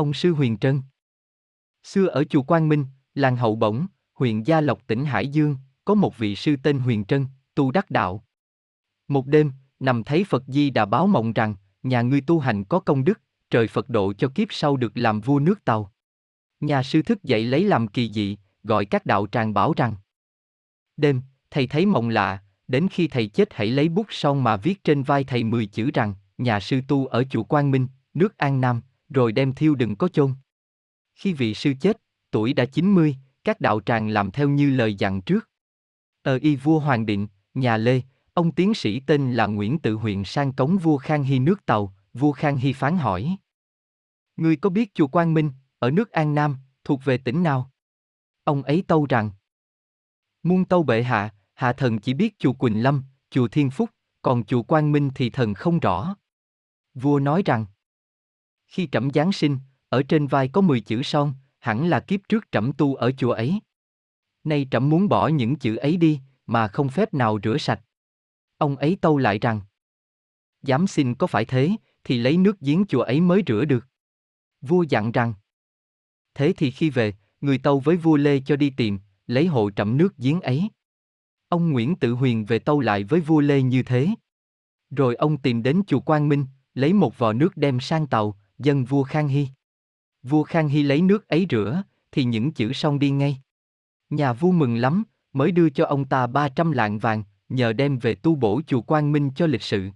Ông sư Huyền Trân. Xưa ở chùa Quang Minh, làng Hậu Bổng, huyện Gia Lộc tỉnh Hải Dương, có một vị sư tên Huyền Trân, tu đắc đạo. Một đêm, nằm thấy Phật Di đã báo mộng rằng, nhà ngươi tu hành có công đức, trời Phật độ cho kiếp sau được làm vua nước Tàu. Nhà sư thức dậy lấy làm kỳ dị, gọi các đạo tràng bảo rằng. Đêm, thầy thấy mộng lạ, đến khi thầy chết hãy lấy bút son mà viết trên vai thầy 10 chữ rằng, nhà sư tu ở chùa Quang Minh, nước An Nam, rồi đem thiêu đừng có chôn. Khi vị sư chết, tuổi đã 90, các đạo tràng làm theo như lời dặn trước. Ở y vua Hoàng Định, nhà Lê, ông tiến sĩ tên là Nguyễn Tự Huyện sang cống vua Khang Hy nước Tàu, vua Khang Hy phán hỏi. Ngươi có biết chùa Quang Minh, ở nước An Nam, thuộc về tỉnh nào? Ông ấy tâu rằng. Muôn tâu bệ hạ, hạ thần chỉ biết chùa Quỳnh Lâm, chùa Thiên Phúc, còn chùa Quang Minh thì thần không rõ. Vua nói rằng. Khi trẫm Giáng sinh, ở trên vai có 10 chữ son, hẳn là kiếp trước trẫm tu ở chùa ấy. Nay trẫm muốn bỏ những chữ ấy đi, mà không phép nào rửa sạch. Ông ấy tâu lại rằng, dám xin có phải thế, thì lấy nước giếng chùa ấy mới rửa được. Vua dặn rằng, thế thì khi về, người tâu với vua Lê cho đi tìm, lấy hộ trẫm nước giếng ấy. Ông Nguyễn Tự Huyền về tâu lại với vua Lê như thế. Rồi ông tìm đến chùa Quang Minh, lấy một vò nước đem sang tàu, dân vua Khang Hy. Vua Khang Hy lấy nước ấy rửa, thì những chữ xong đi ngay. Nhà vua mừng lắm, mới đưa cho ông ta 300 lạng vàng, nhờ đem về tu bổ chùa Quang Minh cho lịch sự.